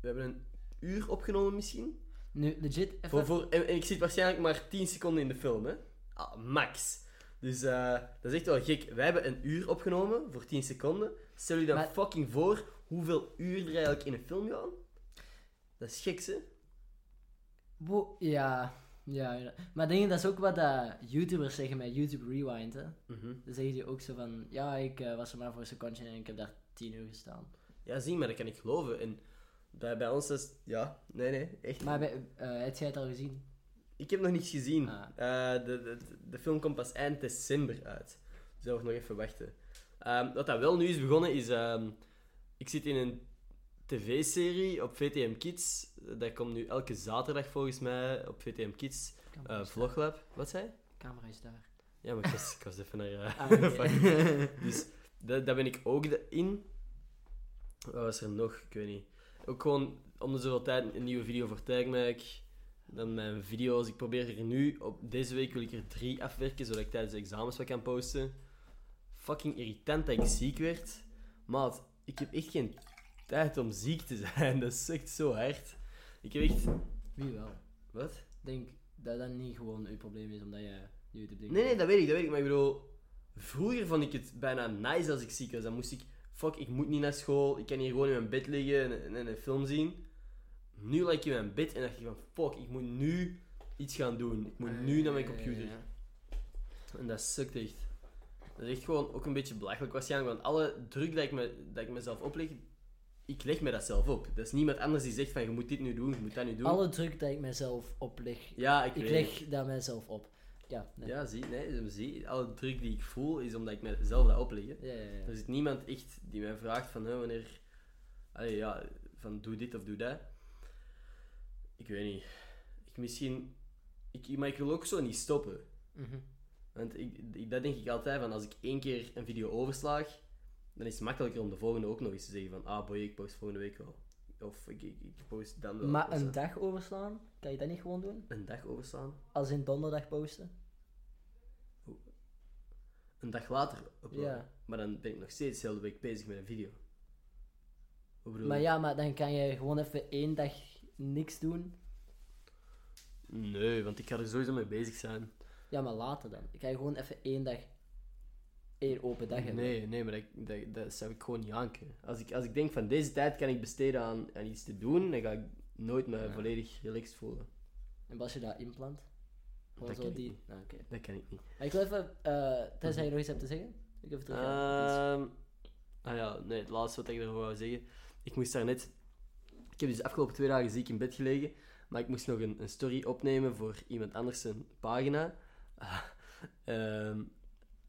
we hebben een uur opgenomen misschien. Nu, legit, even... Voor, voor, en, en ik zit waarschijnlijk maar 10 seconden in de film, hè? Ah, max. Dus eh, dat is echt wel gek. Wij hebben een uur opgenomen voor 10 seconden. Stel je dan Maar- fucking voor hoeveel uur er eigenlijk in een film gaan. Dat is gek, hè? Wo- ja, ja, ja. Maar denk je, dat is ook wat dat YouTubers zeggen met YouTube Rewind, hè? Mhm. Dan zeggen die ook zo van, ja, ik eh, was er maar voor een secondje en ik heb daar tien uur gestaan. Ja, zie, maar dat kan ik geloven. En bij, bij ons is ja, nee, nee, echt. Maar bij, eh, heb jij het al gezien? Ik heb nog niets gezien. Ah. Eh, de, de, de film komt pas eind december uit. Dus dat nog even wachten. Ehm, wat dat wel nu is begonnen is... ehm, ik zit in een tv-serie op VTM Kids. Dat komt nu elke zaterdag volgens mij op VTM Kids. Eh. Vloglab. Wat zei je? Camera is daar. Ja, maar ik was, ik was even naar... Ah, fuck. dus da- daar ben ik ook in. Wat was er nog? Ik weet niet. Ook gewoon om de zoveel tijd een nieuwe video voor Tagmac. Dan mijn video's. Ik probeer er nu, op deze week wil ik er drie afwerken, zodat ik tijdens de examens wat kan posten. Fucking irritant dat ik ziek werd. Maat, ik heb echt geen tijd om ziek te zijn. Dat echt zo hard. Ik heb echt... Wie wel? Wat? Ik denk dat dat niet gewoon uw probleem is, omdat je YouTube dingen. Nee, nee, dat weet ik, dat weet ik. Maar ik bedoel, vroeger vond ik het bijna nice als ik ziek was. Dan moest ik, fuck, ik moet niet naar school. Ik kan hier gewoon in mijn bed liggen en, en, en een film zien. Nu lag ik in mijn bed en dacht ik van, fuck, ik moet nu iets gaan doen. Ik moet nu naar mijn computer. Ja, ja, ja. En dat sukt echt. Dat is echt gewoon ook een beetje belachelijk waarschijnlijk, want alle druk dat ik, me, dat ik mezelf opleg, ik leg me dat zelf op. Dat is niemand anders die zegt van, je moet dit nu doen, je moet dat nu doen. Alle druk dat ik mezelf opleg, Ja, ik, ik leg het. dat mijzelf op. Ja, nee. Ja, zie, nee, zie, alle druk die ik voel is omdat ik mezelf dat opleg. ja, ja, ja. Er zit niemand echt die mij vraagt van, hè, wanneer... Allee, ja, van doe dit of doe dat. Ik weet niet. Ik misschien... Ik, maar ik wil ook zo niet stoppen. Mhm. Want ik, ik, dat denk ik altijd, van als ik één keer een video overslaag, dan is het makkelijker om de volgende ook nog eens te zeggen van, ah boy, ik post volgende week wel. Of ik, ik, ik post dan wel. Maar een dag overslaan, kan je dat niet gewoon doen? Een dag overslaan. Als in donderdag posten? Een dag later uploaden. Ja. Maar dan ben ik nog steeds de hele week bezig met een video. Maar je? ja, maar dan kan je gewoon even één dag niks doen. Nee, want ik ga er sowieso mee bezig zijn. Ja, maar later dan. Kan je gewoon even één dag, één open dag hebben. Nee, nee, maar dat, dat, dat zou ik gewoon niet aankunnen. Als ik, als ik denk van deze tijd kan ik besteden aan, aan iets te doen, dan ga ik nooit me Ja. volledig relaxed voelen. En als je dat? Gewoon Dat kan die... Ah, oké. Dat kan ik niet. Maar ik wil even, eh tenzij je nog iets hebt te zeggen. Ik even terug. Ehm ah ja, nee, het laatste wat ik erover wou zeggen. Ik moest daar net... Ik heb dus de afgelopen twee dagen ziek in bed gelegen, maar ik moest nog een, een story opnemen voor iemand anders een pagina. Ehm,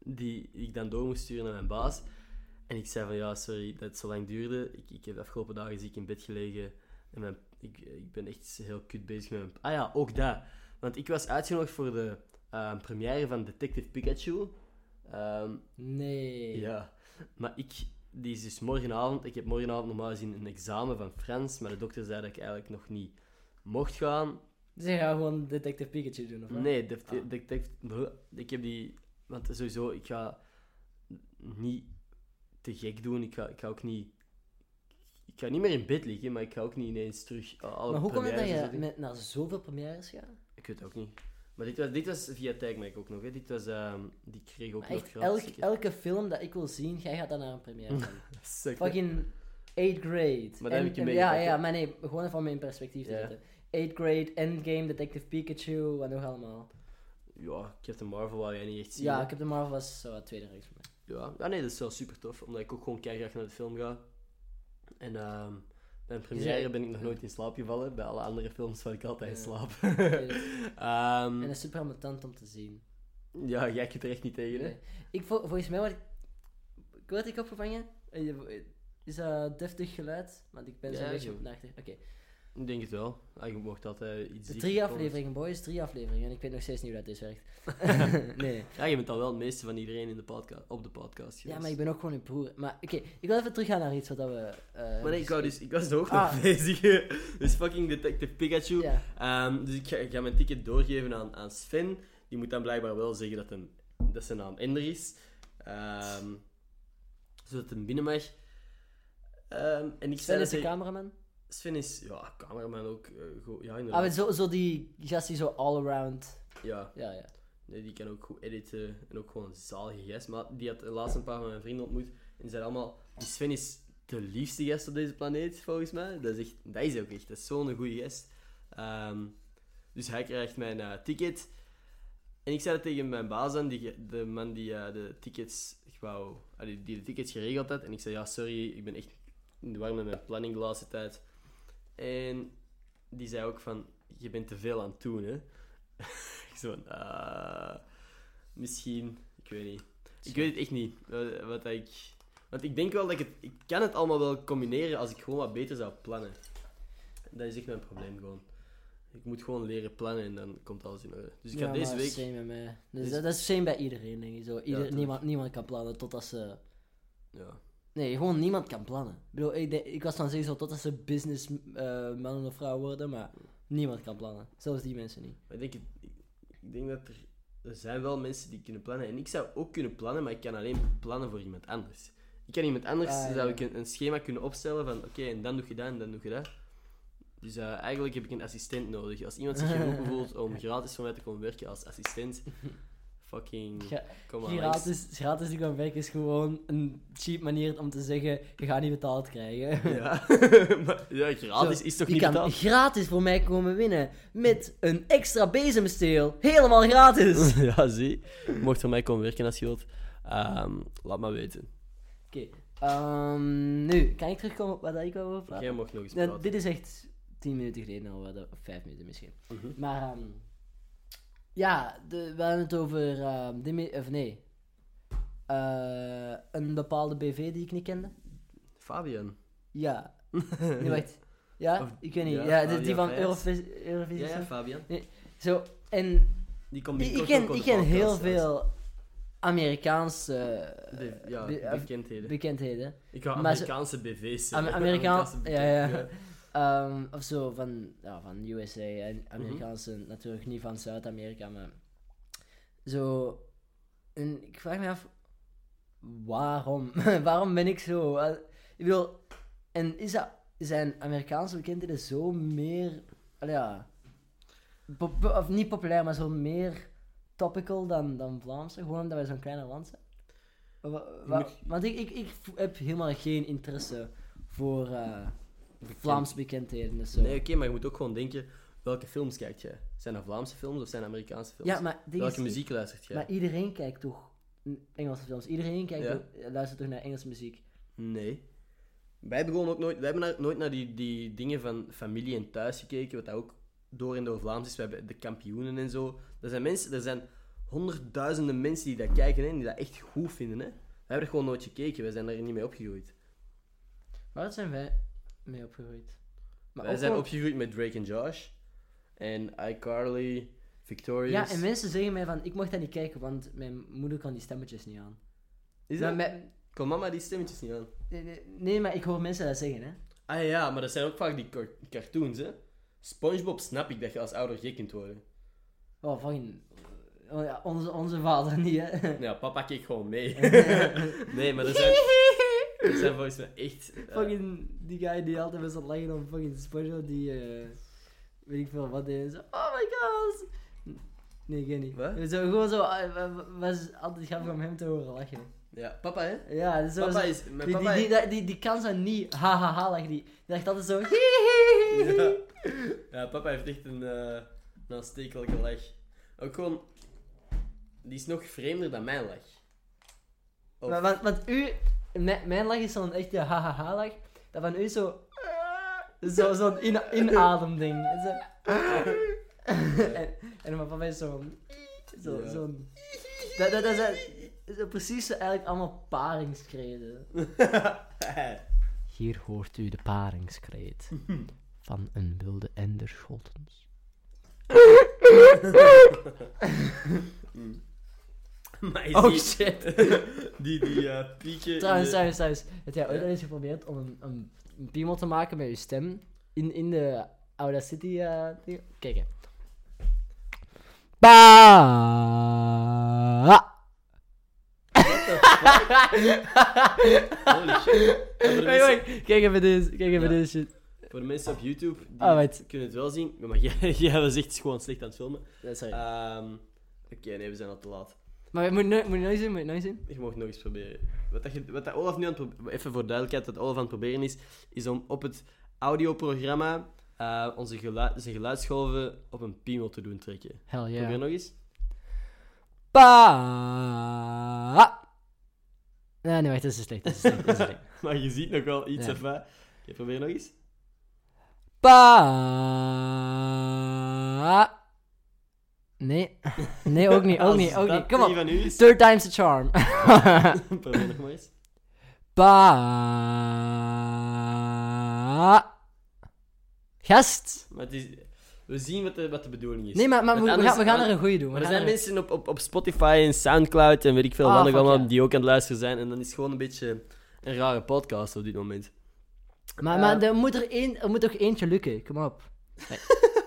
die ik dan door moest sturen naar mijn baas. En ik zei van, ja, sorry dat het zo lang duurde. Ik, ik heb de afgelopen dagen ziek in bed gelegen. En mijn, ik, ik ben echt heel kut bezig met mijn... Ah ja, ook dat. Want ik was uitgenodigd voor de eh, première van Detective Pikachu. Ehm, Nee. ja, maar ik, die is dus morgenavond. Ik heb morgenavond normaal gezien een examen van Frans, maar de dokter zei dat ik eigenlijk nog niet mocht gaan. Dus je gaat gewoon Detective Pikachu doen, of wat? Nee, de, Ah. de- de- ik heb die. Want sowieso, ik ga niet te gek doen. Ik ga, ik ga ook niet. Ik ga niet meer in bed liggen, maar ik ga ook niet ineens terug. a- Alle Maar hoe komt het dat je met, naar zoveel premières gaat? Ik weet het ook niet. Maar dit was, dit was via Tagmac ook nog. Hè. Dit was, ehm, die kreeg ook Maar nog echt, gratis. elk, elke film dat ik wil zien, jij gaat dan naar een première hè. Fucking 8th grade. Maar daar heb ik je mee Ja, gepakt, ja, hè? maar nee, gewoon even om in perspectief te Ja. zetten. 8th grade, Endgame, Detective Pikachu, wat nog allemaal. Ja, Captain Marvel wou jij niet echt zien. Ja, hè. heb de Marvel was zo wat tweede reeks voor mij. Ja. ja, nee, dat is wel super tof, omdat ik ook gewoon keihard naar de film ga. En ehm bij een première zei- ben ik nog nooit in slaap gevallen. Bij alle andere films val ik altijd in slaap. Ehm, En dat is super ambetant om te zien. ja, jij kunt er echt niet tegen, hè? Nee. Ik, vol- volgens mij word ik... Word ik opgevangen? Eh, Is dat deftig geluid? Want ik ben zo'n Ja, beetje zo. op. Oké. Ik denk het wel. Ah, je mocht altijd iets De dichter Drie afleveringen, boys. Drie afleveringen. En ik weet nog steeds niet hoe dat is werkt. nee. Ja, je bent al wel het meeste van iedereen in de podca- op de podcast Ja, geweest. maar ik ben ook gewoon een broer. Maar oké, ik wil even teruggaan naar iets wat dat we... eh, Maar nee, ik, wou dus, ik was er ook Ah. nog bezig. dus fucking Detective Pikachu. Ja. Ehm, dus ik ga, ik ga mijn ticket doorgeven aan, aan Sven. Die moet dan blijkbaar wel zeggen dat, een, dat zijn naam Ender is. Ehm, zodat hij binnen mag. Ehm, en ik Sven is de dat cameraman. Sven is, ja, cameraman ook. eh, go- ja, Ah, inderdaad. maar zo, zo die gast die zo all-around... ja, Ja, ja. nee, die kan ook goed editen en ook gewoon een zalige gast. Maar die had laatst een paar van mijn vrienden ontmoet. En die zeiden allemaal, die Sven is de liefste gast op deze planeet, volgens mij. Dat is, echt, dat is ook echt, dat is zo'n goede gast. Ehm, dus hij krijgt mijn eh, ticket. En ik zei dat tegen mijn baas aan, die, de man die eh, de tickets wou, ah, die, die de tickets geregeld had. En ik zei, ja, sorry, ik ben echt in de war met mijn planning de laatste tijd. En die zei ook van, je bent te veel aan het doen, hè. ik zo van, ah, misschien, ik weet niet. Ik weet het echt niet, wat, wat ik... Want ik denk wel dat ik het... Ik kan het allemaal wel combineren als ik gewoon wat beter zou plannen. Dat is echt mijn probleem gewoon. Ik moet gewoon leren plannen en dan komt alles in orde. Dus ik ga Ja, deze week... Same met mij. Dus dat, is same bij iedereen, denk ik. Zo, ieder, niemand, niemand kan plannen totdat ze... Ja. Nee, gewoon niemand kan plannen. Ik bedoel, ik, denk- ik was van zeggen zo totdat ze business eh, of vrouw worden, maar niemand kan plannen. Zelfs die mensen niet. Maar ik denk, ik, ik denk dat er... Er zijn wel mensen die kunnen plannen. En ik zou ook kunnen plannen, maar ik kan alleen plannen voor iemand anders. Ik kan iemand anders... Ah, ja. zou ik een, een schema kunnen opstellen van... Oké, en dan doe je dat en dan doe je dat. Dus eh, eigenlijk heb ik een assistent nodig. Als iemand zich geroepen voelt om gratis voor mij te komen werken als assistent, Fucking... Kom. Gratis, gratis die gaan werken is gewoon een cheap manier om te zeggen, je gaat niet betaald krijgen. Ja. Maar- ja, gratis Zo, is toch je niet kan betaald? gratis voor mij komen winnen. Met een extra bezemsteel. Helemaal gratis. ja, zie. Je mocht voor mij komen werken als je wilt. Ehm, laat maar weten. Oké. ehm, nu, kan ik terugkomen op wat ik wou over praten? Jij mocht nog eens Nou, praten. dit is echt 10 minuten geleden al, of 5 minuten misschien. Mhm. Maar, ehm, ja, de, we hadden het over, ehm, die of nee, Eh, een bepaalde BV die ik niet kende. Fabian. Ja. Nee, wacht. Ja, Of- ik weet niet. ja, Ja, die, van Vijs. Eurovisie. Eurovisie Ja. Fabian. Zo, en Die komt ik, ken, ik heel zelfs. veel Amerikaanse Be- ja, be- eh, bekendheden. bekendheden. ik ze- Amerikaanse BV's. Amerikaans, Amerikaanse ja, ja. Ehm, of zo van, ja, van USA en Mhm. Amerikaanse, natuurlijk niet van Zuid-Amerika, maar zo. En ik vraag me af, waarom? waarom ben ik zo? Eh, ik bedoel, en is dat, zijn Amerikaanse bekendheden zo meer, ja, pop- of niet populair, maar zo meer topical dan, dan Vlaamse, gewoon omdat wij zo'n kleine land zijn? Wa- wa- moet- want ik, ik, heb helemaal geen interesse voor eh, Vlaamse bekendheden. Dus zo. Nee, oké, maar je moet ook gewoon denken, welke films kijkt jij? Zijn dat Vlaamse films of zijn dat Amerikaanse films? ja, maar, welke is- muziek luistert jij? maar iedereen kijkt toch Engelse films? Iedereen kijkt Ja. toch- luistert toch naar Engelse muziek? Nee. Wij hebben gewoon ook nooit, wij hebben naar- nooit naar die, die dingen van familie en thuis gekeken, wat dat ook door en door Vlaams is. We hebben de kampioenen en zo. Er zijn mensen, er zijn honderdduizenden mensen die dat kijken hè, en die dat echt goed vinden. Hè. Wij hebben er gewoon nooit gekeken, wij zijn daar niet mee opgegroeid. Waar zijn wij mee opgegroeid? Maar wij ook zijn opgegroeid met Drake en Josh. En iCarly, Victorious. Ja, en mensen zeggen mij van, ik mocht dat niet kijken, want mijn moeder kan die stemmetjes niet aan. Is Maar dat? mijn- Kon mama die stemmetjes niet aan? nee, nee, nee, maar ik hoor mensen dat zeggen, hè. Ah ja, maar dat zijn ook vaak die car- cartoons, hè. Spongebob snap ik dat je als ouder gek kunt worden. Oh, fucking... oh ja, onze, onze vader niet, hè. Ja, papa keek gewoon mee. nee, maar er zijn, zijn volgens mij echt... eh, Fucking die guy die altijd met z'n lachen om fucking SpongeBob, die... eh weet ik veel wat deed. Zo, oh my god! Nee, ik weet niet. Wat? Zo, gewoon zo, wa- was altijd grappig om hem te horen lachen. ja, papa, hè. Ja, zo... Papa zo- is... Mijn die, papa die, die, die, die kan zo niet ha ha lachen, die, die lacht altijd zo... ja. ja, papa heeft echt een, eh een aanstekelijke lach. Ook gewoon... Die is nog vreemder dan mijn lach. Of- Maar, want, want u, mijn, mijn lach is zo'n echte ha ha ha lach, dat van u zo... Zo, zo'n in, inademding. En, zo, en, papa is zo'n... Zo, Ja. zo'n... Dat, dat, dat zijn zo precies zo eigenlijk allemaal paringskreden. Hier hoort u de paringskreet van een wilde ender Scholtens. maar is Oh die, shit. die, die eh, in Trouwens, de- trouwens, trouwens. Heb jij ooit Ja? al eens geprobeerd om een, een, een piemel te maken met je stem in, in de Audacity eh ding? Kijk hè. Ba. Holy shit. Ja, voor, de Wait, mensen, wait. Kijk even deze, kijk even Ja. deze shit. voor de mensen op YouTube, die Ah, wait. kunnen het wel zien. Maar jij, jij was echt gewoon slecht aan het filmen. Ja, sorry. Ehm, Oké, nee, we zijn al te laat. Maar moet je moet je eens zien? Moet je eens zien? Je mag nog eens proberen. Wat, dat je, wat dat Olaf nu aan het proberen... Even voor duidelijkheid, wat Olaf aan het proberen is, is om op het audioprogramma eh, onze gelu zijn geluidsgolven op een piemel te doen trekken. Hell Probeer yeah. nog eens. Ba. Nee, nee, wacht, dat is slecht. Dat is slecht. Dat is slecht. Maar je ziet nog wel iets Ja. of wat. Probeer nog eens. Ba. Nee. Nee, ook niet, ook niet, ook niet. Kom op. Third time's the charm. probeer nog maar eens. Ba. Gast. Maar het is... We zien wat de, wat de bedoeling is. Nee, maar, maar we, gaan, we gaan er een goeie doen. We er zijn er- mensen op, op, op Spotify en Soundcloud en weet ik veel Ah, wat allemaal die ook aan het luisteren zijn. En dan is het gewoon een beetje een rare podcast op dit moment. Maar, Eh, maar er moet er, één, er moet toch eentje lukken. Kom op.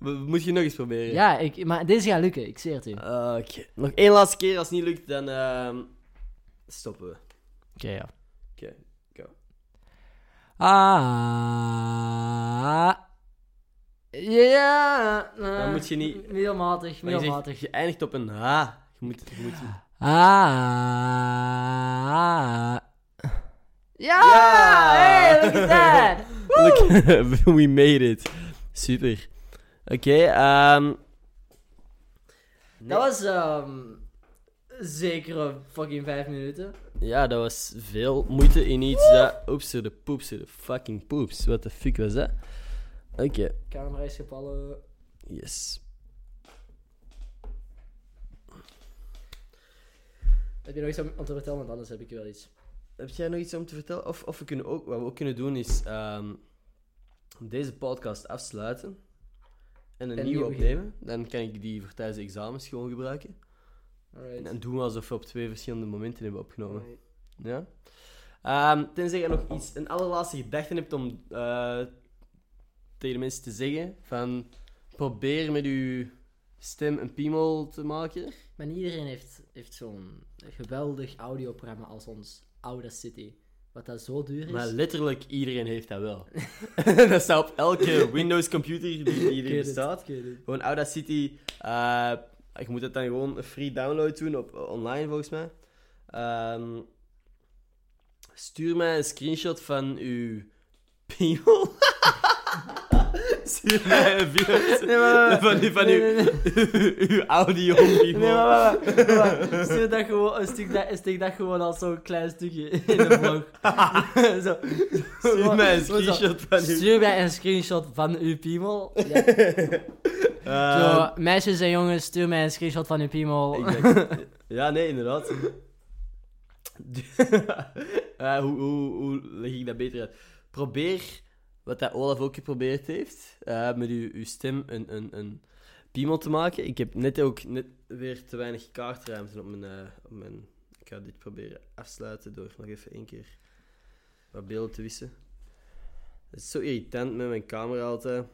Moet je nog eens proberen? Ja, ik, maar deze gaat lukken. Ik zweer het u. Oké, Oké. Nog één laatste keer. Als het niet lukt, dan ehm, stoppen we. ja. Oké, go. Ah. Ja, eh, Dan moet je niet- Middelmatig, Maar je, zegt, middelmatig. je eindigt op een H. Je moet... Je moet Ah. Ja! Ja! Hey, look at that! Look, we made it. Super. Oké, ehm... Dat was ehm zeker fucking vijf minuten. Ja, dat was veel moeite in iets dat... Oeps, de poeps, de fucking poeps. What the fuck was dat? Oké, Camera is gevallen. yes. Heb je nog iets om, om te vertellen? Want anders heb ik wel iets. Heb jij nog iets om te vertellen? Of, of we kunnen ook... Wat we ook kunnen doen is... ehm, deze podcast afsluiten. En een En nieuwe nieuw opnemen. Dan kan ik die voor tijdens de examens gewoon gebruiken. Alright. En doen we alsof we op twee verschillende momenten hebben opgenomen. Ja? Ehm, tenzij je nog iets, een allerlaatste gedachte hebt om eh, tegen de mensen te zeggen van probeer met uw stem een piemel te maken. Maar niet iedereen heeft, heeft zo'n geweldig audioprogramma als ons Audacity. Wat dat zo duur is. Maar letterlijk iedereen heeft dat wel. dat staat op elke Windows computer die, er het, bestaat. Gewoon Audacity. eh je moet het dan gewoon een free download doen op online volgens mij. Ehm, stuur mij een screenshot van uw piemel. Stuur mij een video Nee, maar- van, nee, uw, nee, uw audio Nee, maar, stuur dat gewoon, een stuk dat, dat gewoon als zo'n klein stukje in de vlog. zo, Stuur mij een zo. screenshot van uw... Stuur mij een screenshot van uw piemel. Ja. Ehm, Zo, meisjes en jongens, stuur mij een screenshot van uw piemel. Ja, nee, inderdaad. Eh, hoe, hoe, hoe leg ik dat beter uit? Probeer, wat dat Olaf ook geprobeerd heeft, eh, met uw, uw stem een, een, een piemel te maken. Ik heb net ook net weer te weinig kaartruimte op mijn, eh, op mijn... Ik ga dit proberen afsluiten door nog even één keer wat beelden te wissen. Het is zo irritant met mijn camera altijd.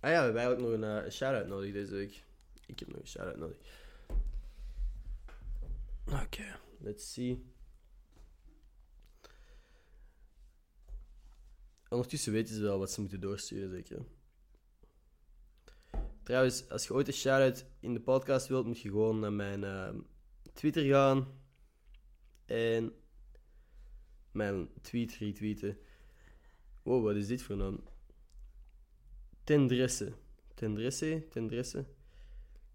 Ah ja, we hebben eigenlijk nog een, eh, shout-out nodig deze week. Ik heb nog een shout-out nodig. Oké, let's see. Ondertussen weten ze wel wat ze moeten doorsturen, zeker. Trouwens, als je ooit een shout-out in de podcast wilt, moet je gewoon naar mijn ehm, Twitter gaan. En mijn tweet retweeten. Wow, wat is dit voor naam? Tendresse. Tendresse? Tendresse?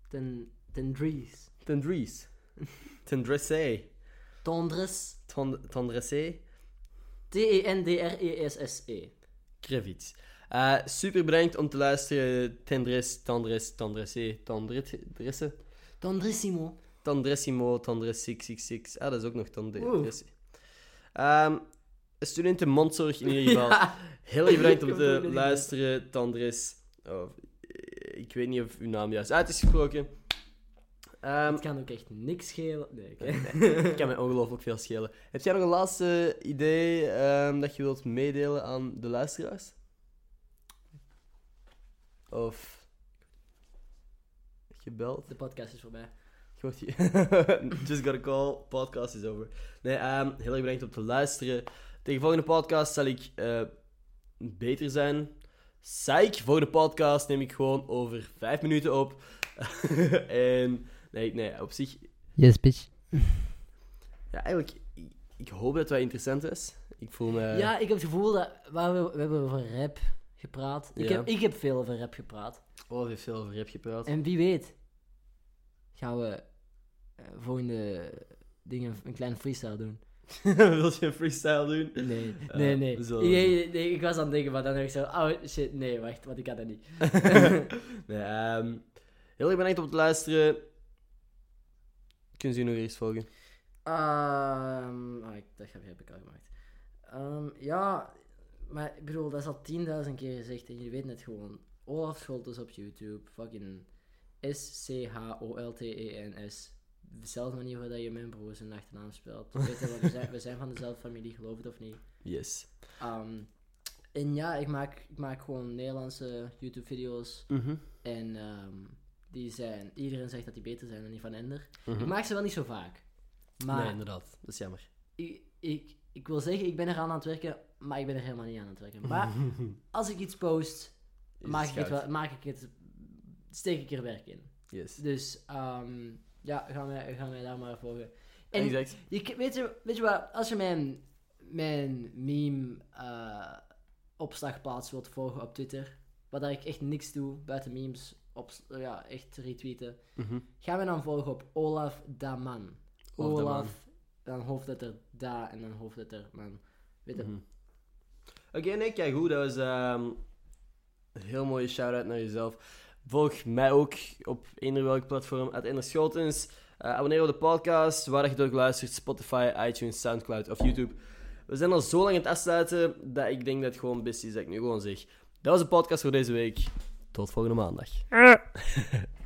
Ten, ten Dries. Tendries. Tendresse. Tondres. Tond- Tendresse. T-E-N-D-R-E-S-S-E. Krevits. Eh, super bedankt om te luisteren. Tendres, Tendres, Tendresse, Tendresse. Tondrissimo. Tandressimo, Tandres 666. Ah, dat is ook nog Tandresse. Ehm studenten mondzorg in ieder geval. Ja. Heel erg bedankt om te luisteren, Tandres. Oh, ik weet niet of uw naam juist uit is gesproken. Ehm, Het kan ook echt niks schelen. Nee, oké. Het kan mij ongelooflijk veel schelen. Heb jij nog een laatste idee ehm, dat je wilt meedelen aan de luisteraars? Of gebeld? De podcast is voorbij. Hier- Just got a call, podcast is over. Nee, ehm, heel erg bedankt om te luisteren. Tegen de volgende podcast zal ik eh, beter zijn. Psych, volgende podcast neem ik gewoon over vijf minuten op. en nee, nee, op zich Yes, bitch. Ja, eigenlijk, ik, ik hoop dat het wel interessant is. Ik voel me... Ja, ik heb het gevoel dat... waar We, we hebben over rap gepraat. Ik, Ja. heb, ik heb veel over rap gepraat. Oh, we hebben veel over rap gepraat. En wie weet... gaan we eh, volgende dingen een kleine freestyle doen. Wil je een freestyle doen? Nee, Eh, nee, nee. we zullen- Nee, nee, Ik was aan het denken, maar dan dacht ik zo... Oh, shit, nee, wacht, want ik had dat niet. nee, ehm, heel erg bedankt om te luisteren. Kunnen ze je nog eens volgen? Ehm ah, ik, dat heb heb ik al gemaakt. Ehm, ja, maar ik bedoel, dat is al 10.000 keer gezegd en je weet net gewoon. Olaf Scholtes op YouTube, fucking S-C-H-O-L-T-E-N-S. Dezelfde manier waarop je mijn broer zijn achternaam speelt. Weet je, wat, we, zijn, we zijn van dezelfde familie, geloof het of niet. Yes. Ehm, en ja, ik maak, ik maak gewoon Nederlandse YouTube-video's. Mhm. En ehm, die zijn, iedereen zegt dat die beter zijn dan die van Ender. Mhm. Ik maak ze wel niet zo vaak. Maar Nee, inderdaad. Dat is jammer. ik, ik, ik wil zeggen, ik ben er aan het werken, maar ik ben er helemaal niet aan het werken. Maar als ik iets post, maak ik, het wel, maak ik het, steek ik er werk in. Yes. Dus ehm, ja, gaan wij, gaan wij daar maar volgen. En Exact. je, weet, je, weet je wat, als je mijn, mijn meme eh, opslagplaats wilt volgen op Twitter, waar ik echt niks doe buiten memes, op, ja, echt retweeten, Mhm. ga mij dan volgen op Olaf Daman. Olaf. Olaf, dan hoofdletter Da en dan hoofdletter Man. Weet je? Mhm. Oké, nee, kijk goed. Dat was ehm, een heel mooie shout-out naar jezelf. Volg mij ook op eender welk platform, at Ender Schotens. Eh, abonneer op de podcast, waar je het ook luistert. Spotify, iTunes, Soundcloud of YouTube. We zijn al zo lang aan het afsluiten, dat ik denk dat het gewoon best is dat ik nu gewoon zeg. Dat was de podcast voor deze week. Tot volgende maandag.